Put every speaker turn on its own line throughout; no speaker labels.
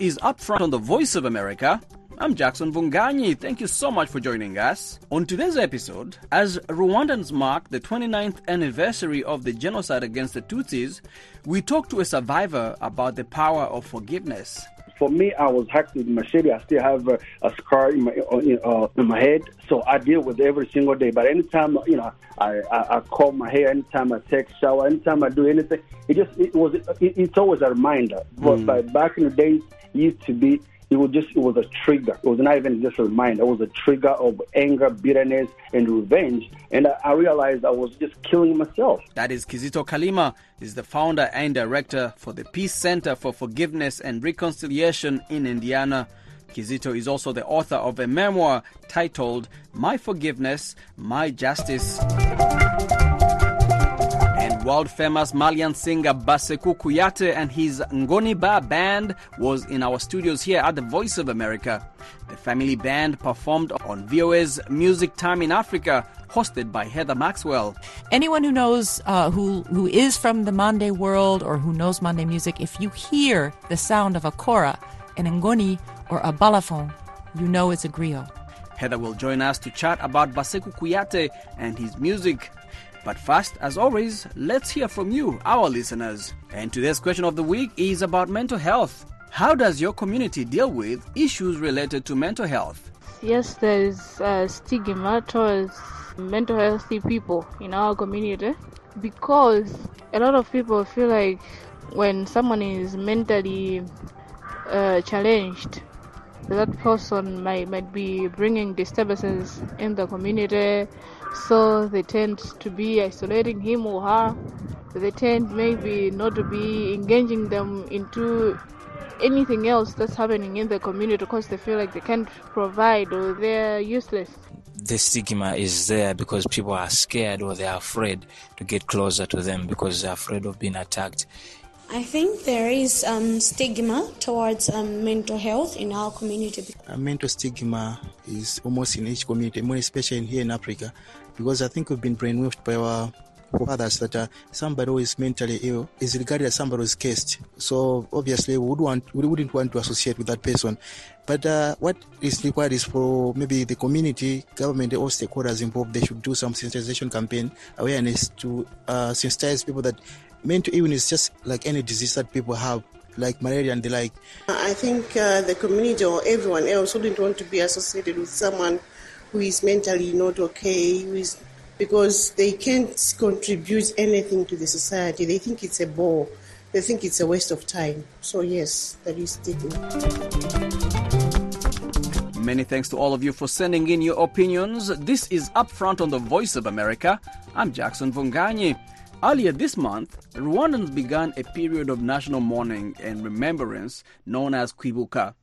is Upfront on the Voice of America. I'm Jackson Mvunganyi. Thank you so much for joining us. On today's episode, as Rwandans mark the 29th anniversary of the genocide against the Tutsis, we talk to a survivor about the power of forgiveness.
For me, I was hacked with machete. I still have a, a scar in my uh, in my head, so I deal with it every single day. But anytime you know, I, I, I comb my hair, anytime I take a shower, anytime I do anything, it just it was it, it's always a reminder. But, but back in the days, used to be it was just it was a trigger. It was not even just a reminder. It was a trigger of anger, bitterness, and revenge. And I, I realized I was just killing myself.
That is Kizito Kalima, is the founder and director for the Peace Center for Forgiveness and Reconciliation in Indiana. Kizito is also the author of a memoir titled My Forgiveness, My Justice. World famous Malian singer Bassekou Kouyate and his Ngoni Ba band was in our studios here at the Voice of America. The family band performed on VOA's Music Time in Africa, hosted by Heather Maxwell.
Anyone who knows uh, who who is from the Mande world or who knows Mande music, if you hear the sound of a kora, an ngoni, or a balafon, you know it's a griot.
Heather will join us to chat about Bassekou Kouyate and his music. But first, as always, let's hear from you, our listeners. And today's question of the week is about mental health. How does your community deal with issues related to mental health?
Yes, there is uh, stigma towards mental healthy people in our community because a lot of people feel like when someone is mentally uh, challenged, that person might, might be bringing disturbances in the community, so they tend to be isolating him or her. They tend maybe not to be engaging them into anything else that's happening in the community because they feel like they can't provide or they're useless.
The stigma is there because people are scared or they're afraid to get closer to them because they're afraid of being attacked.
I think there is um, stigma towards um, mental health in our community.
Uh, mental stigma is almost in each community, more especially here in Africa, because I think we've been brainwashed by our fathers that uh, somebody who is mentally ill is regarded as somebody who is cursed. So obviously we would want we wouldn't want to associate with that person. But uh, what is required is for maybe the community, government, all stakeholders involved. They should do some sensitization campaign awareness to uh, sensitize people that mental illness is just like any disease that people have, like malaria and the like.
I think uh, the community or everyone else wouldn't want to be associated with someone who is mentally not okay, who is, because they can't contribute anything to the society. They think it's a bore. They think it's a waste of time. So yes, that is stigma.
Many thanks to all of you for sending in your opinions. This is Upfront on the Voice of America. I'm Jackson Mvunganyi. Earlier this month, Rwandans began a period of national mourning and remembrance known as Kwibuka.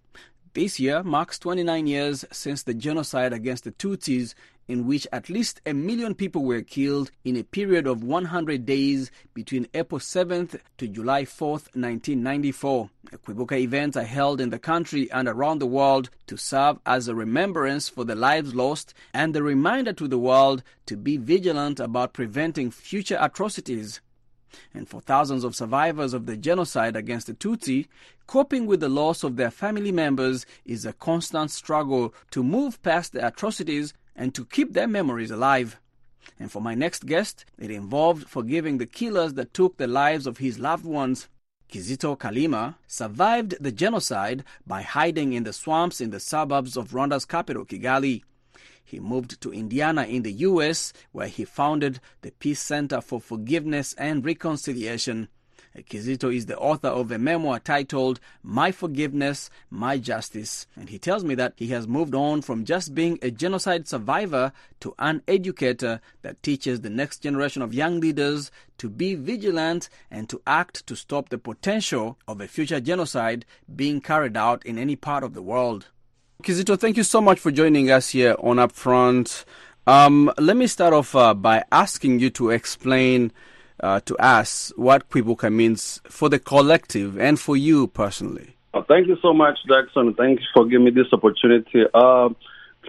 This year marks 29 years since the genocide against the Tutsis, in which at least a million people were killed in a period of 100 days between April 7th to July 4th, 1994. Kwibuka events are held in the country and around the world to serve as a remembrance for the lives lost and a reminder to the world to be vigilant about preventing future atrocities. And for thousands of survivors of the genocide against the Tutsi, coping with the loss of their family members is a constant struggle to move past the atrocities and to keep their memories alive. And for my next guest, it involved forgiving the killers that took the lives of his loved ones. Kizito Kalima survived the genocide by hiding in the swamps in the suburbs of Rwanda's capital, Kigali. He moved to Indiana in the U.S., where he founded the Peace Center for Forgiveness and Reconciliation. Kizito is the author of a memoir titled My Forgiveness, My Justice. And he tells me that he has moved on from just being a genocide survivor to an educator that teaches the next generation of young leaders to be vigilant and to act to stop the potential of a future genocide being carried out in any part of the world. Kizito, thank you so much for joining us here on Upfront. Um, let me start off uh, by asking you to explain uh, to us what Kwibuka means for the collective and for you personally.
Uh, thank you so much, Jackson. Thanks for giving me this opportunity. Uh,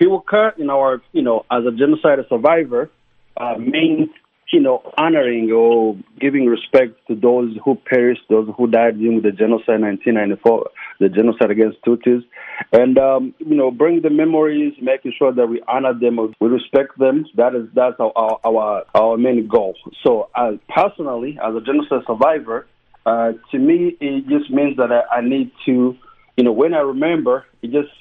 in our, you know, as a genocide survivor, uh, means, you know, honoring or giving respect to those who perished, those who died during the genocide in 1994. the genocide against Tutsis, and um, you know, bring the memories, making sure that we honor them, we respect them. That is that's our our our, main goal. So, uh, personally, as a genocide survivor, uh, to me, it just means that I, I need to, you know, when I remember, it just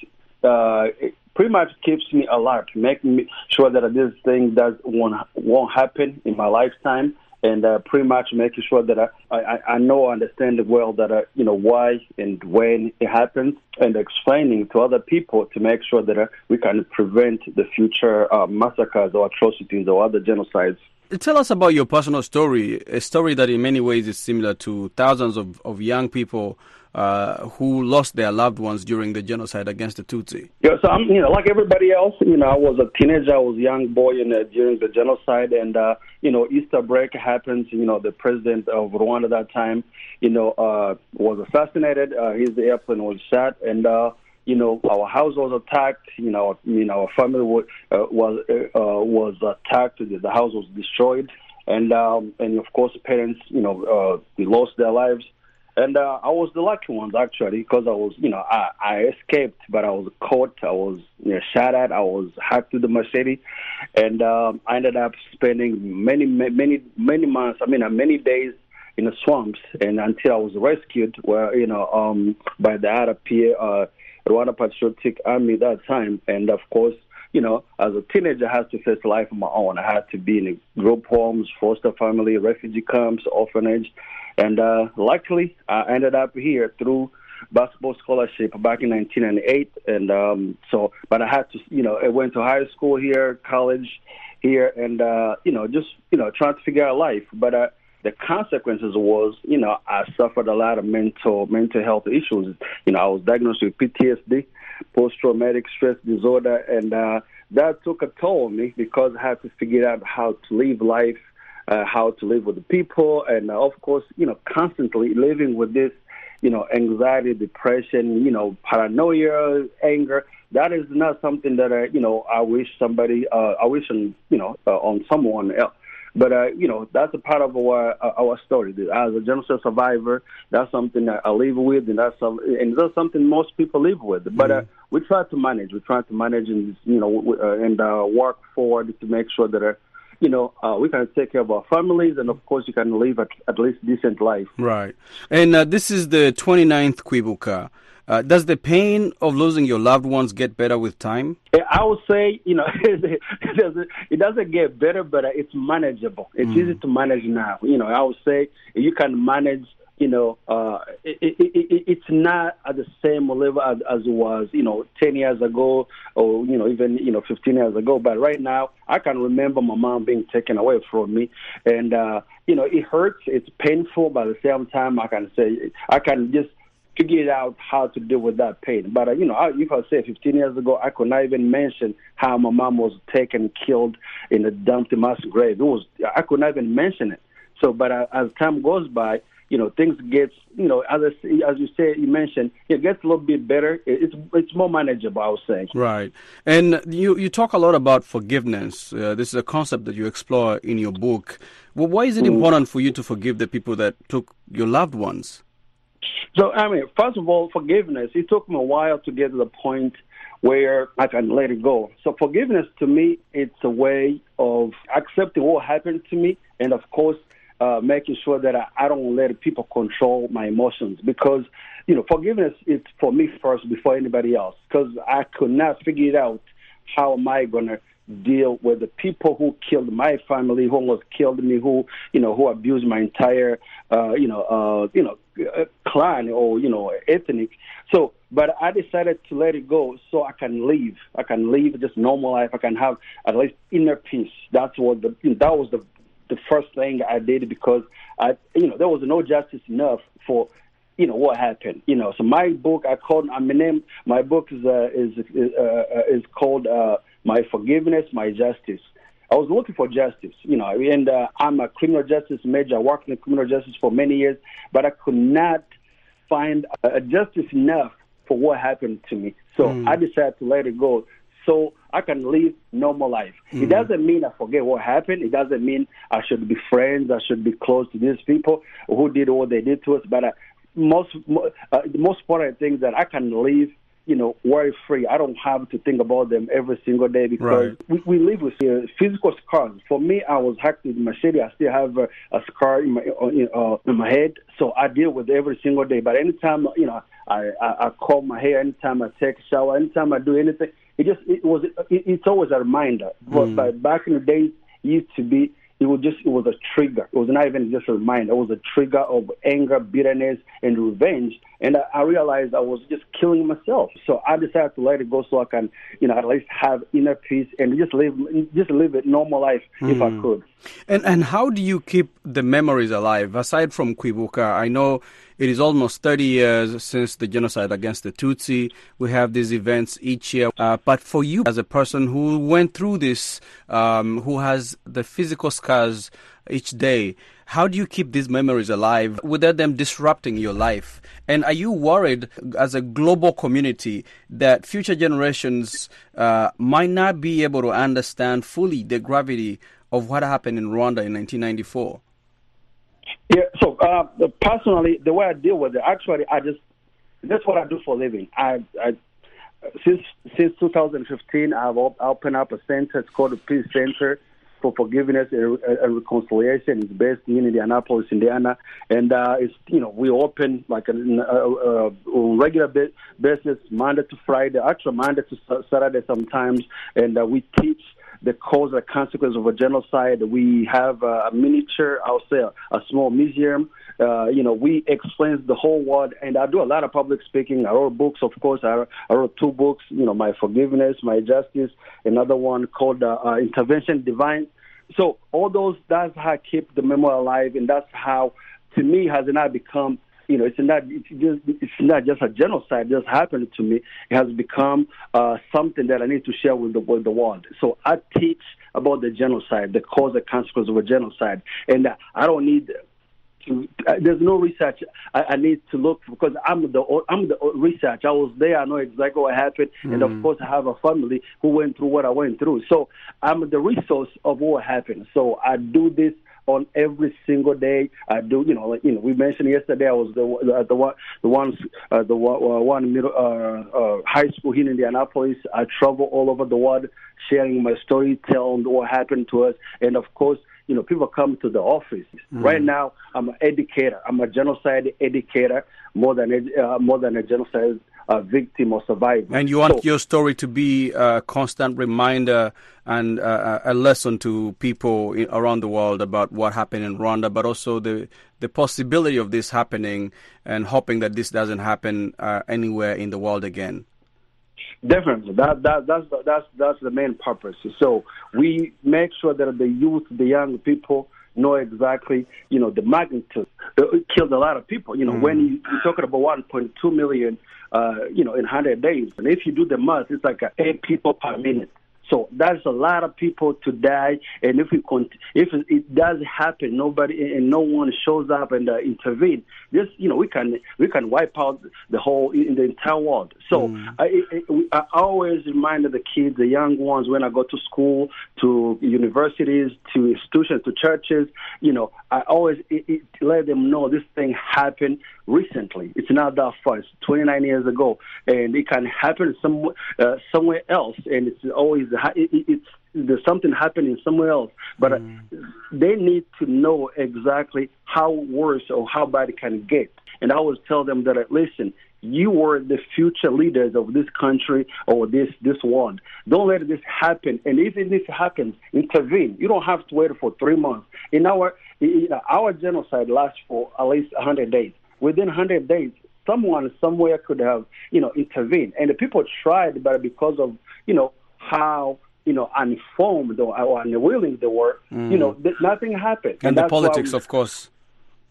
uh, it pretty much keeps me alert, making me sure that this thing does won't won't happen in my lifetime and uh, pretty much making sure that I, I, I know, understand well that uh, you know why and when it happens, and explaining to other people to make sure that uh, we can prevent the future uh, massacres or atrocities or other genocides.
Tell us about your personal story, a story that in many ways is similar to thousands of, of young people uh, who lost their loved ones during the genocide against the Tutsi.
Yeah, so I'm, you know, like everybody else, you know, I was a teenager, I was a young boy in, uh, during the genocide, and uh, you know, Easter break happens. You know, the president of Rwanda at that time, you know, uh, was assassinated. Uh, his airplane was shot, and uh, you know, our house was attacked. You know, you know, our family was uh, was uh, was attacked. The house was destroyed, and um, and of course, parents, you know, uh, lost their lives. And uh, I was the lucky ones actually because I was, you know, I, I escaped, but I was caught. I was you know, shot at. I was hacked to the machete, and um, I ended up spending many, many, many months. I mean, uh, many days in the swamps, and until I was rescued, where you know, um, by the RPA, uh, Rwanda Patriotic Army that time, and of course, you know, as a teenager, I had to face life on my own. I had to be in group homes, foster family, refugee camps, orphanage, and uh, luckily, I ended up here through basketball scholarship back in 1998. And um, so, but I had to, you know, I went to high school here, college here, and uh, you know, just you know, trying to figure out life. But uh, the consequences was, you know, I suffered a lot of mental mental health issues. You know, I was diagnosed with PTSD, post traumatic stress disorder, and uh, that took a toll on me because I had to figure out how to live life uh, how to live with the people, and uh, of course, you know, constantly living with this, you know, anxiety, depression, you know, paranoia, anger. That is not something that I, you know, I wish somebody, uh, I wish on, you know, uh, on someone else. But uh, you know, that's a part of our uh, our story. As a genocide survivor, that's something that I live with, and that's some, and that's something most people live with. But uh, we try to manage. We try to manage, and you know, uh, and uh, work forward to make sure that uh, you know, uh, we can take care of our families, and of course, you can live at, at least decent life.
Right. And uh, this is the 29th Kwibuka. Uh, does the pain of losing your loved ones get better with time?
I would say, you know, it doesn't, it doesn't get better, but it's manageable. It's mm. easy to manage now. You know, I would say you can manage you know, uh, it, it, it, it's not at the same level as, as, it was, you know, 10 years ago or, you know, even, you know, 15 years ago. But right now, I can remember my mom being taken away from me. And, uh, you know, it hurts. It's painful. But at the same time, I can say, I can just figure out how to deal with that pain. But, uh, you know, I, if I say 15 years ago, I could not even mention how my mom was taken, killed in a dumped mass grave. It was, I could not even mention it. So, but uh, as time goes by, you know, things get, you know, as I, as you say, you mentioned, it gets a little bit better. It's it's more manageable, I would say.
Right, and you you talk a lot about forgiveness. Uh, this is a concept that you explore in your book. Well, why is it mm. important for you to forgive the people that took your loved ones?
So, I mean, first of all, forgiveness. It took me a while to get to the point where I can let it go. So, forgiveness to me, it's a way of accepting what happened to me, and of course, uh, making sure that I, I don't let people control my emotions because, you know, forgiveness is for me first before anybody else because I could not figure it out. How am I going to deal with the people who killed my family, who almost killed me, who, you know, who abused my entire, uh, you know, uh, you know, uh, clan or, you know, ethnic. So, but I decided to let it go so I can live. I can live just normal life. I can have at least inner peace. That's what the, that was the the first thing I did because I, you know, there was no justice enough for, you know, what happened. You know, so my book, I called, I mean, my book is uh, is uh, uh, is called uh, My Forgiveness, My Justice. I was looking for justice, you know, and uh, I'm a criminal justice major. I worked in criminal justice for many years, but I could not find a justice enough for what happened to me. So mm. I decided to let it go so I can live normal life. Mm-hmm. It doesn't mean I forget what happened. It doesn't mean I should be friends. I should be close to these people who did what they did to us. But I, most uh, the most important thing that I can live you know, worry free. I don't have to think about them every single day because
Right.
we, we live with uh, physical scars. For me, I was hacked with machete. I still have a, a scar in my in, uh, in my head, so I deal with it every single day. But anytime you know, I, I, I comb my hair, anytime I take a shower, anytime I do anything, it just it was it, it's always a reminder. But, but back in the days, it used to be it was just it was a trigger. It was not even just a reminder. It was a trigger of anger, bitterness, and revenge. And I, I realized I was just killing myself. So I decided to let it go so I can, you know, at least have inner peace and just live just live a normal life if I hmm. could.
And and how do you keep the memories alive? Aside from Kwibuka, I know it is almost 30 years since the genocide against the Tutsi. We have these events each year. Uh, but for you, as a person who went through this, um, who has the physical scars each day, how do you keep these memories alive without them disrupting your life? And are you worried, as a global community, that future generations uh, might not be able to understand fully the gravity of what happened in Rwanda in 1994?
Yeah. So uh, personally, the way I deal with it, actually, I just that's what I do for a living. I, I since since 2015, I've opened up a center. It's called the Peace Center for Forgiveness and, Reconciliation. It's based in Indianapolis, Indiana, and uh, it's you know we open like a, a, a regular ba- basis Monday to Friday, actually Monday to Saturday sometimes, and uh, we teach the cause and consequence of a genocide. We have a miniature, I'll say, a, a small museum. Uh, you know, we explain the whole world, and I do a lot of public speaking. I wrote books, of course. I, I wrote two books. You know, my forgiveness, my justice. Another one called uh, uh, Intervention Divine. So all those, that's how I keep the memory alive, and that's how, to me, has not become you know, it's not it's just it's not just a genocide just happened to me. It has become uh, something that I need to share with the with the world. So I teach about the genocide, the cause and consequence of a genocide, and I don't need. To, uh, there's no research I, I need to look because I'm the I'm the research. I was there. I know exactly what happened, and of course I have a family who went through what I went through. So I'm the resource of what happened. So I do this on every single day. I do, you know, like, you know, we mentioned yesterday I was the the, the one the one uh, the one, uh, one middle uh, uh, high school here in Indianapolis. I travel all over the world, sharing my story, telling what happened to us, and of course. You know, people come to the office. Right now, I'm an educator. I'm a genocide educator more than uh, more than a genocide uh, victim or survivor.
And you want
So-
your story to be a constant reminder and uh, a lesson to people i- around the world about what happened in Rwanda, but also the the possibility of this happening and hoping that this doesn't happen uh, anywhere in the world again.
Definitely, that that that's the, that's that's the main purpose. So we make sure that the youth, the young people, know exactly, you know, the magnitude. It killed a lot of people. You know, when you, you're talking about 1.2 million, uh, you know, in 100 days, and if you do the math, it's like eight people per minute. So that's a lot of people to die, and if we cont- if it does happen, nobody and no one shows up and uh, intervene. This, you know, we can we can wipe out the whole in the entire world. So I, I, I always remind the kids, the young ones, when I go to school, to universities, to institutions, to churches, you know, I always it, it, let them know this thing happened recently. It's not that far. It's 29 years ago, and it can happen some uh, somewhere else, and it's always it, it, it's there's something happening somewhere else. But uh, they need to know exactly how worse or how bad it can get. And I always tell them that, listen, you were the future leaders of this country or this this world. Don't let this happen. And if this happens, intervene. You don't have to wait for three months. In our in our genocide lasts for at least 100 days. Within 100 days, someone somewhere could have you know intervened, and the people tried, but because of you know how you know uninformed or, or unwilling they were, you know, th- nothing happened.
And, the politics,
we-
of course.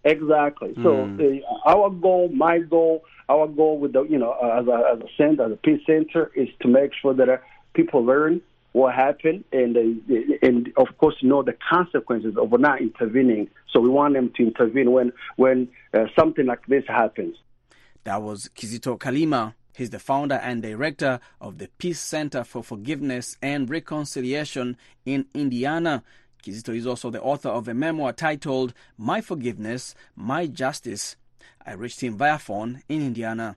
Exactly. So uh, our goal, my goal, our goal with the you know uh, as a as a center, as a peace center, is to make sure that uh, people learn what happened and uh, and of course know the consequences of not intervening. So we want them to intervene when when uh, something like this happens.
That was Kizito Kalima. He's the founder and director of the Peace Center for Forgiveness and Reconciliation in Indiana. Kizito is also the author of a memoir titled My Forgiveness, My Justice. I reached him via phone in Indiana.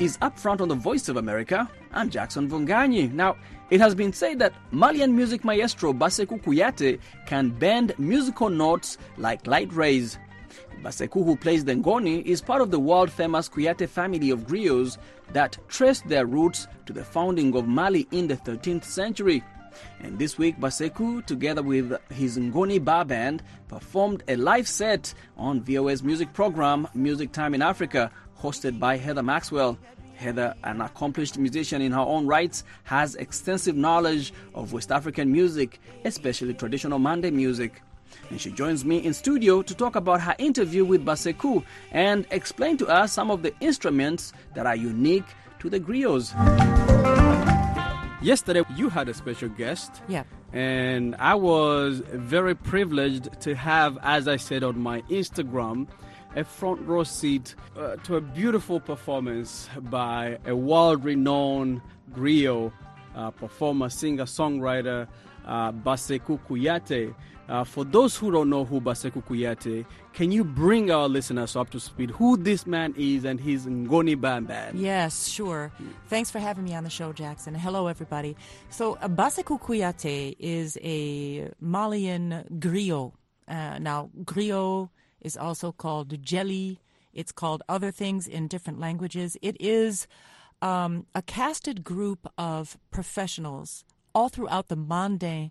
Is Upfront on the Voice of America. I'm Jackson Mvunganyi. Now, it has been said that Malian music maestro Bassekou Kouyate can bend musical notes like light rays. Bassekou, who plays the ngoni, is part of the world famous Kouyate family of griots that traced their roots to the founding of Mali in the 13th century. And this week, Bassekou, together with his Ngoni Ba Band, performed a live set on VOA's music program, Music Time in Africa, hosted by Heather Maxwell. Heather, an accomplished musician in her own rights, has extensive knowledge of West African music, especially traditional Mande music. And she joins me in studio to talk about her interview with Bassekou and explain to us some of the instruments that are unique to the griots. Yesterday, you had a special guest.
Yeah.
And I was very privileged to have, as I said on my Instagram, a front row seat uh, to a beautiful performance by a world renowned griot uh, performer, singer, songwriter, uh, Bassekou Kouyate. Uh, for those who don't know who Bassekou Kouyate, can you bring our listeners up to speed who this man is and his Ngoni Band?
Yes, sure. Thanks for having me on the show, Jackson. Hello, everybody. So, uh, Bassekou Kouyate is a Malian griot. Uh, now, griot is also called jelly. It's called other things in different languages. It is um, a casted group of professionals all throughout the Mande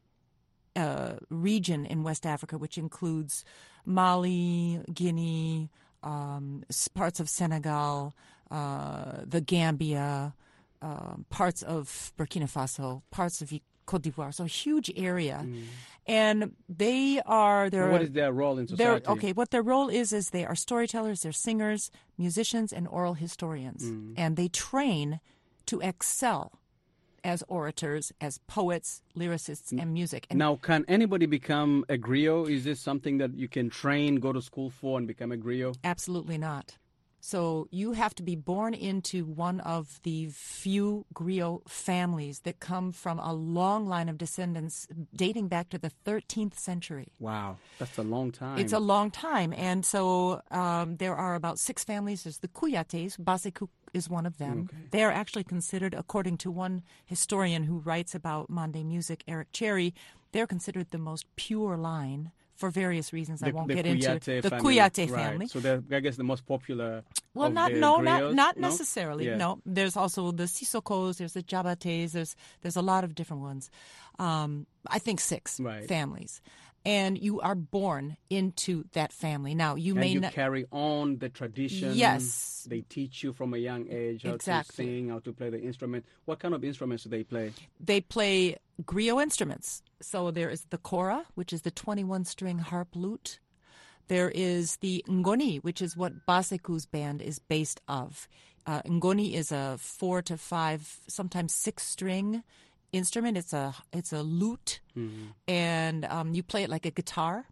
uh, region in West Africa, which includes Mali, Guinea, um, parts of Senegal, uh, the Gambia, uh, parts of Burkina Faso, parts of Cote d'Ivoire. So a huge area, mm. and they are.
Their, what is their role in society?
Okay, what their role is is they are storytellers, they're singers, musicians, and oral historians, mm. and they train to excel as orators, as poets, lyricists, and music. And
now, can anybody become a griot? Is this something that you can train, go to school for, and become a griot?
Absolutely not. So you have to be born into one of the few griot families that come from a long line of descendants dating back to the 13th century.
Wow, that's a long time.
It's a long time. And so um, there are about six families. There's the Kouyates, Bassekou is one of them. Okay. They are actually considered, according to one historian who writes about Mande music, Eric Charry, they're considered the most pure line for various reasons
the,
I won't get
Kouyate
into the
family.
Kouyate
right.
family.
So they're, I guess, the most popular.
Well, not no,
griots,
not not
no?
necessarily.
Yeah.
No, there's also the Sissokos, there's the Jabates, there's there's a lot of different ones. Um, I think six
right.
families. And you are born into that family. Now you
and
may
you
not
carry on the tradition.
Yes,
they teach you from a young age how
exactly.
to sing, how to play the instrument. What kind of instruments do they play?
They play griot instruments. So there is the kora, which is the 21 string harp lute. There is the ngoni, which is what Bassekou's band is based of. Uh, ngoni is a four to five, sometimes six string instrument. It's a it's a lute,
mm-hmm.
and um, you play it like a guitar.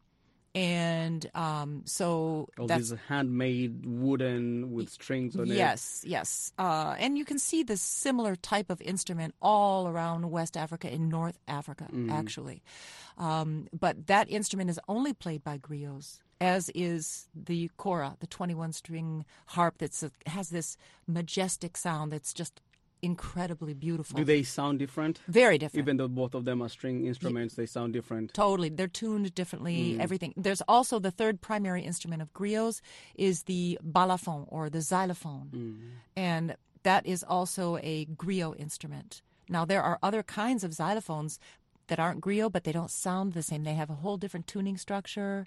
And um, so
All
that's
these handmade wooden with strings on it.
Yes, yes. Uh, and you can see this similar type of instrument all around West Africa and North Africa,
Mm.
actually. Um, but that instrument is only played by griots, as is the kora, the 21 string harp that has this majestic sound that's just incredibly beautiful.
Do they sound different?
Very different.
Even though both of them are string instruments, they sound different.
Totally. They're tuned differently,
Mm.
everything. There's also the third primary instrument of griots is the balafon or the xylophone.
Mm.
And that is also a griot instrument. Now, there are other kinds of xylophones that aren't griot, but they don't sound the same. They have a whole different tuning structure,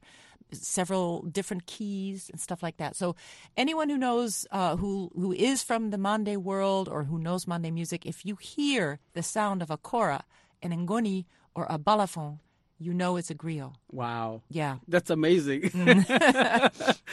several different keys and stuff like that. So, anyone who knows uh, who who is from the Mande world or who knows Mande music, if you hear the sound of a kora, an ngoni, or a balafon, you know it's a griot.
Wow.
Yeah.
That's amazing.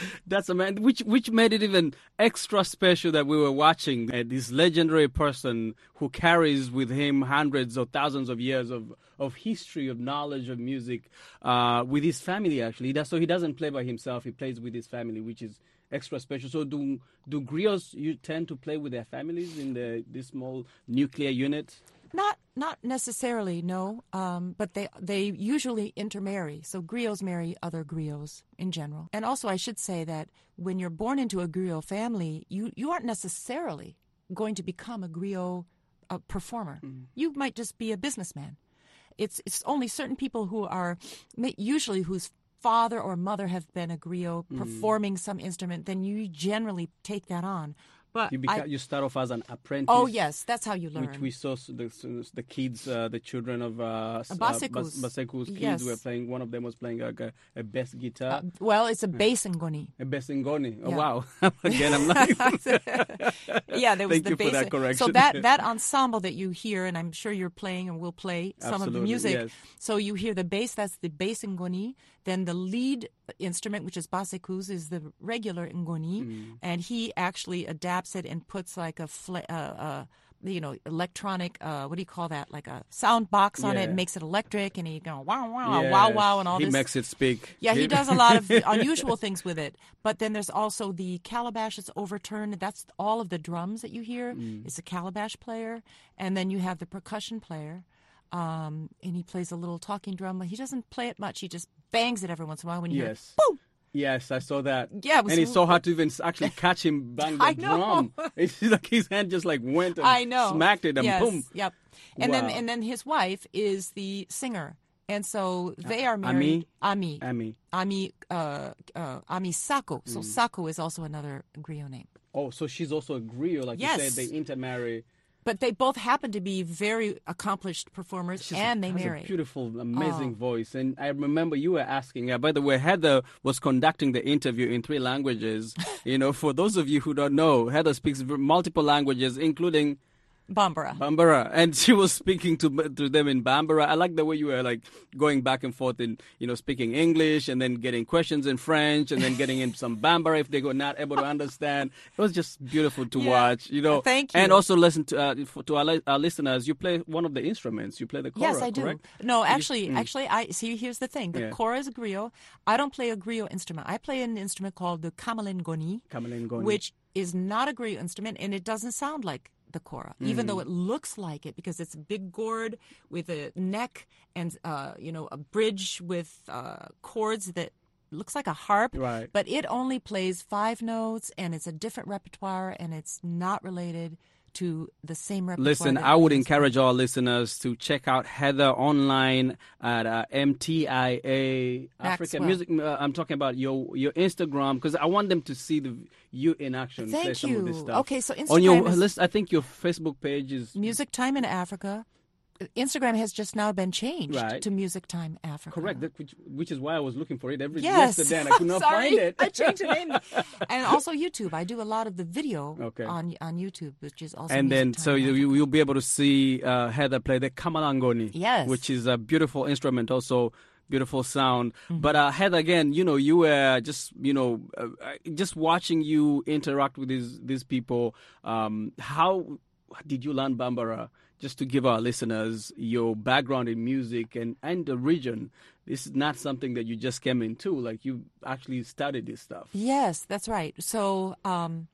That's amazing. Which which made it even extra special that we were watching uh, this legendary person who carries with him hundreds or thousands of years of, of history, of knowledge of music, uh, with his family. Actually, That's, so he doesn't play by himself. He plays with his family, which is extra special. So do do griots you tend to play with their families in the this small nuclear unit?
Not not necessarily, no. Um, but they they usually intermarry. So griots marry other griots in general. And also, I should say that when you're born into a griot family, you you aren't necessarily going to become a griot uh, performer. You might just be a businessman. It's it's only certain people who are usually whose father or mother have been a griot performing some instrument. Then you generally take that on. But
You,
I-
you start off as an apprentice.
oh yes, that's how you learn.
Which we saw the, the kids, uh, the children of uh, uh,
Bassekou's.
Bas- Bassekou's kids
Yes.
were playing. One of them was playing a, a, a bass guitar,
well, it's a bass ngoni.
a bass ngoni. Oh, wow! Again, I'm like,
yeah, there was
Thank
the
you for
bass.
that correction.
So that that ensemble that you hear, and I'm sure you're playing and will play some of the music.
yes.
So you hear the bass. That's the bass ngoni. Then the lead instrument, which is Bassekou's, is the regular ngoni,
Mm.
and he actually adapts it and puts like a fla- uh, uh, you know electronic uh, what do you call that like a sound box on it
Yeah.
and makes it electric and he go wow wow wow
Yes,
wow and all
he
this
makes it speak.
yeah, he does a lot of unusual things with it. But then there's also the calabash that's overturned. That's all of the drums that you hear.
Mm.
It's a calabash player, and then you have the percussion player, um, and he plays a little talking drum. He doesn't play it much. He just bangs it every once in a while when you hear
Yes.
boom.
Yes, I saw that.
Yeah,
and it's so hard to even actually catch him bang the
I know.
drum. It's like his hand just like went and
I know.
smacked it and
yes,
boom.
Yep. And then and then his wife is the singer, and so they are married. Ami.
Ami.
Ami. Uh, uh, Ami Sacko. So
Mm.
Sacko is also another griot name.
Oh, so she's also a griot, like you said. They intermarry.
But they both happen to be very accomplished performers,
She's
and they
has
marry.
a beautiful, amazing
Oh.
voice. And I remember you were asking. Uh, by the way, Heather was conducting the interview in three languages. you know, for those of you who don't know, Heather speaks multiple languages, including
Bambara.
Bambara, and she was speaking to to them in Bambara. I like the way you were like going back and forth in you know speaking English and then getting questions in French and then getting in some Bambara if they were not able to understand. It was just beautiful to
Yeah.
watch, you know.
Thank you, And
also listen to uh, for, to our, our listeners. You play one of the instruments. You play the kora,
yes, I do.
correct?
No, actually,
mm.
actually, I see. Here's the thing: the
Yeah.
kora is a griot. I don't play a griot instrument. I play an instrument called the kamalingoni,
Kamalingoni.
which is not a griot instrument, and it doesn't sound like the even
Mm.
though it looks like it because it's a big gourd with a neck and uh, you know a bridge with uh, chords that looks like a harp.
Right.
But it only plays five notes, and it's a different repertoire, and it's not related to the same repertoire.
Listen, I would encourage our listeners to check out Heather online at uh, MTIA African Music. Uh, I'm talking about your your Instagram because I want them to see the you in action.
Thank
some of this
you.
stuff.
Okay, so Instagram
on your
is-
list, I think your Facebook page is
Music Time in Africa. Instagram has just now been changed
Right.
to Music Time Africa.
correct, that, which, which is why I was looking for it every
Yes.
yesterday and I could not
Sorry,
find it.
I changed the name. And also YouTube. I do a lot of the video
Okay.
on on YouTube, which is also
and then
Music
so
Time
you,
Africa.
you- you'll be able to see uh, Heather play the kamalangoni,
Yes.
which is a beautiful instrument, also beautiful sound.
Mm-hmm.
But uh, Heather, again, you know, you were just you know uh, uh, just watching you interact with these these people. Um, how did you learn Bambara? Just to give our listeners your background in music and and the region. This is not something that you just came into. Like you actually studied this stuff.
Yes, that's right. So um,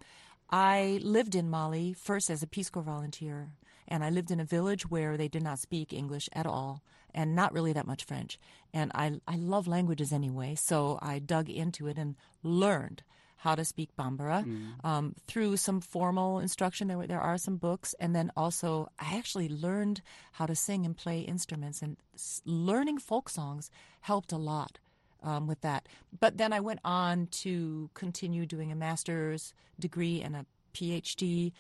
I lived in Mali first as a Peace Corps volunteer, and I lived in a village where they did not speak English at all, and not really that much French. And I I love languages anyway, so I dug into it and learned how to speak Bambara um, through some formal instruction. There were, there are some books, and then also I actually learned how to sing and play instruments, and s- learning folk songs helped a lot um, with that. But then I went on to continue doing a master's degree and a PhD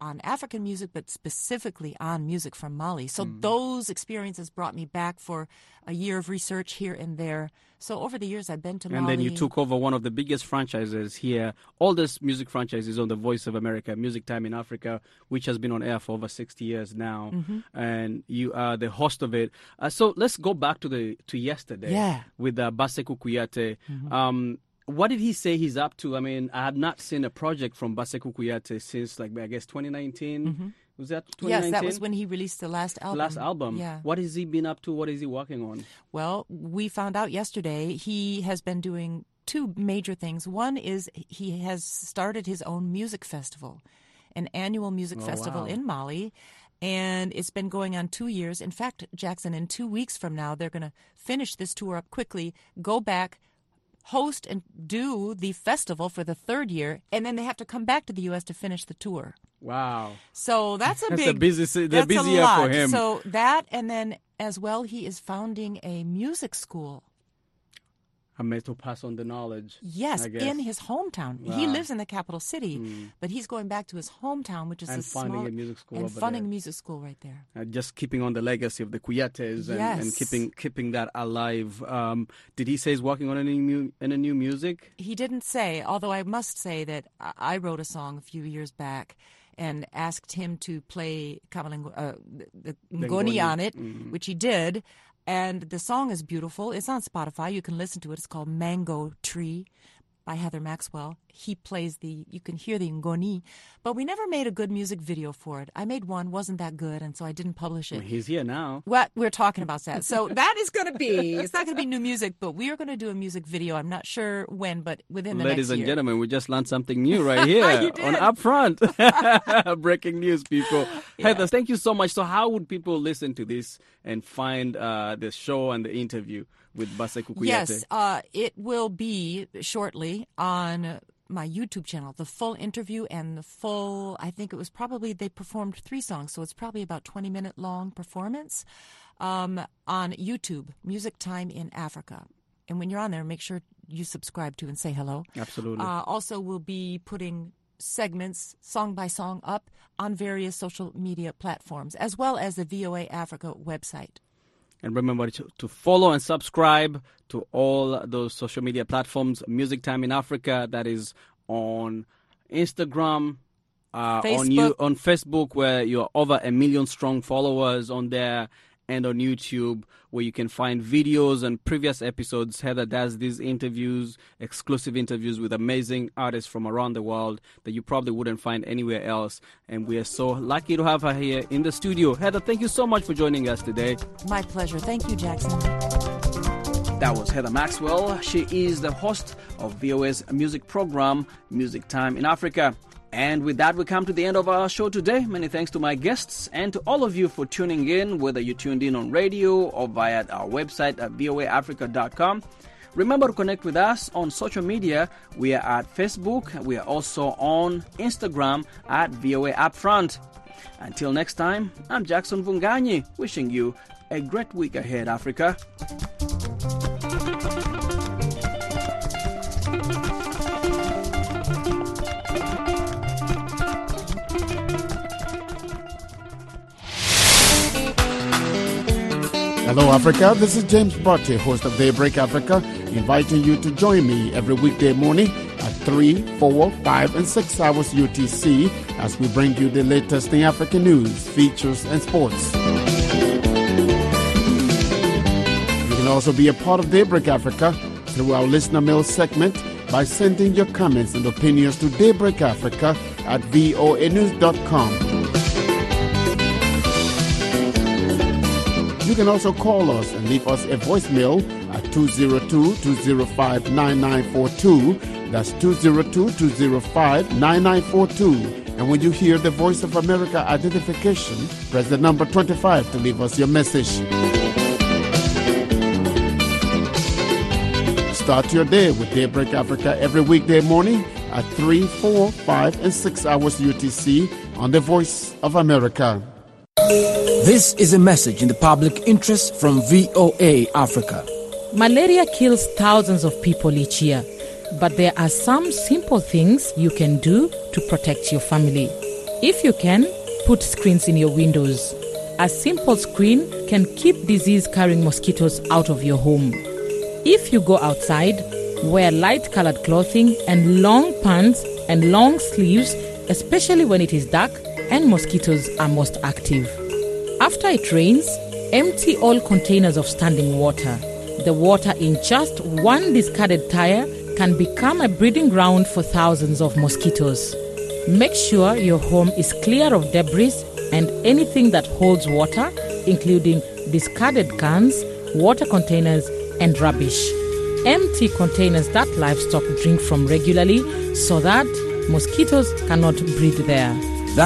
on African music, but specifically on music from Mali. So
Mm.
those experiences brought me back for a year of research here and there. So over the years, I've been to
And
Mali.
then you took over one of the biggest franchises here, oldest music franchises on the Voice of America, Music Time in Africa, which has been on air for over 60 years now.
Mm-hmm.
And you are the host of it. Uh, so let's go back to the to yesterday
Yeah.
with uh, Bassekou Kouyate. Um, what did he say he's up to? I mean, I have not seen a project from Bassekou Kouyate since, like, I guess 2019. Mm-hmm. Was that 2019?
Yes, that was when he released the last album.
Last album.
Yeah.
What has he been up to? What is he working on?
Well, we found out yesterday he has been doing two major things. One is he has started his own music festival, an annual music
Oh,
festival
wow.
in Mali. and it's been going on two years. In fact, Jackson, in two weeks from now, they're going to finish this tour up quickly, go back, host and do the festival for the third year, and then they have to come back to the U.S. to finish the tour.
Wow.
So that's a
That's
big.
a busy
that's
the
a
busy year for
lot.
him.
So that, and then as well, he is founding a music school.
I meant to pass on the knowledge.
Yes, in his hometown. He lives in the capital city, but he's going back to his hometown, which is
And
a
funding
small,
a music school
and funding
there.
music school right there.
uh, just keeping on the legacy of the Kouyates and, and keeping keeping that alive. Um, did he say he's working on any new any new music?
He didn't say, although I must say that I wrote a song a few years back and asked him to play Kamalingo, uh, the, the Ngoni
Ngoni,
on it, which he did. And the song is beautiful. It's on Spotify. You can listen to it. It's called Mango Tree by Heather Maxwell. He plays the, you can hear the Ngoni, but we never made a good music video for it. I made one, wasn't that good, and so I didn't publish it.
He's here now.
What we're talking about that. So that is going to be. It's not going to be new music, but we are going to do a music video. I'm not sure when, but within the
Ladies and
year.
gentlemen, we just learned something new right here on Upfront. Breaking news, people. Heather, thank you so much. So, how would people listen to this and find uh, the show and the interview with Bassekou Kouyate?
Yes, uh, it will be shortly on my YouTube channel. The full interview and the full. I think it was probably they performed three songs, so it's probably about 20 minute long performance um, on YouTube. Music Time in Africa. And when you're on there, make sure you subscribe to and say hello.
Absolutely.
Uh, also, we'll be putting segments, song by song, up on various social media platforms, as well as the VOA Africa website.
And remember to, to follow and subscribe to all those social media platforms. Music Time in Africa, that is on Instagram, uh, on you on Facebook, where you're over a million strong followers on there, and on YouTube, where you can find videos and previous episodes. Heather does these interviews, exclusive interviews with amazing artists from around the world that you probably wouldn't find anywhere else. And we are so lucky to have her here in the studio. Heather, thank you so much for joining us today.
My pleasure. Thank you, Jackson.
That was Heather Maxwell. She is the host of VOA's music program, Music Time in Africa. And with that, we come to the end of our show today. Many thanks to my guests and to all of you for tuning in, whether you tuned in on radio or via our website at voaafrica.com. Remember to connect with us on social media. We are at Facebook. We are also on Instagram at VOA Upfront. Until next time, I'm Jackson Mvunganyi, wishing you a great week ahead, Africa.
Hello, Africa. This is James Butty, host of Daybreak Africa, inviting you to join me every weekday morning at 3, 4, 5, and 6 hours UTC as we bring you the latest in African news, features, and sports. You can also be a part of Daybreak Africa through our listener mail segment by sending your comments and opinions to Daybreak Africa at voanews.com. You can also call us and leave us a voicemail at 202-205-9942. That's 202-205-9942. And when you hear the Voice of America identification, press the number 25 to leave us your message. Start your day with Daybreak Africa every weekday morning at 3, 4, 5, and 6 hours UTC on the Voice of America.
This is a message in the public interest from VOA Africa.
Malaria kills thousands of people each year, but there are some simple things you can do to protect your family. If you can, put screens in your windows. A simple screen can keep disease carrying mosquitoes out of your home. If you go outside, wear light colored clothing and long pants and long sleeves, especially when it is dark and mosquitoes are most active. After it rains, empty all containers of standing water. The water in just one discarded tire can become a breeding ground for thousands of mosquitoes. Make sure your home is clear of debris and anything that holds water, including discarded cans, water containers, and rubbish. Empty containers that livestock drink from regularly so that mosquitoes cannot breed there.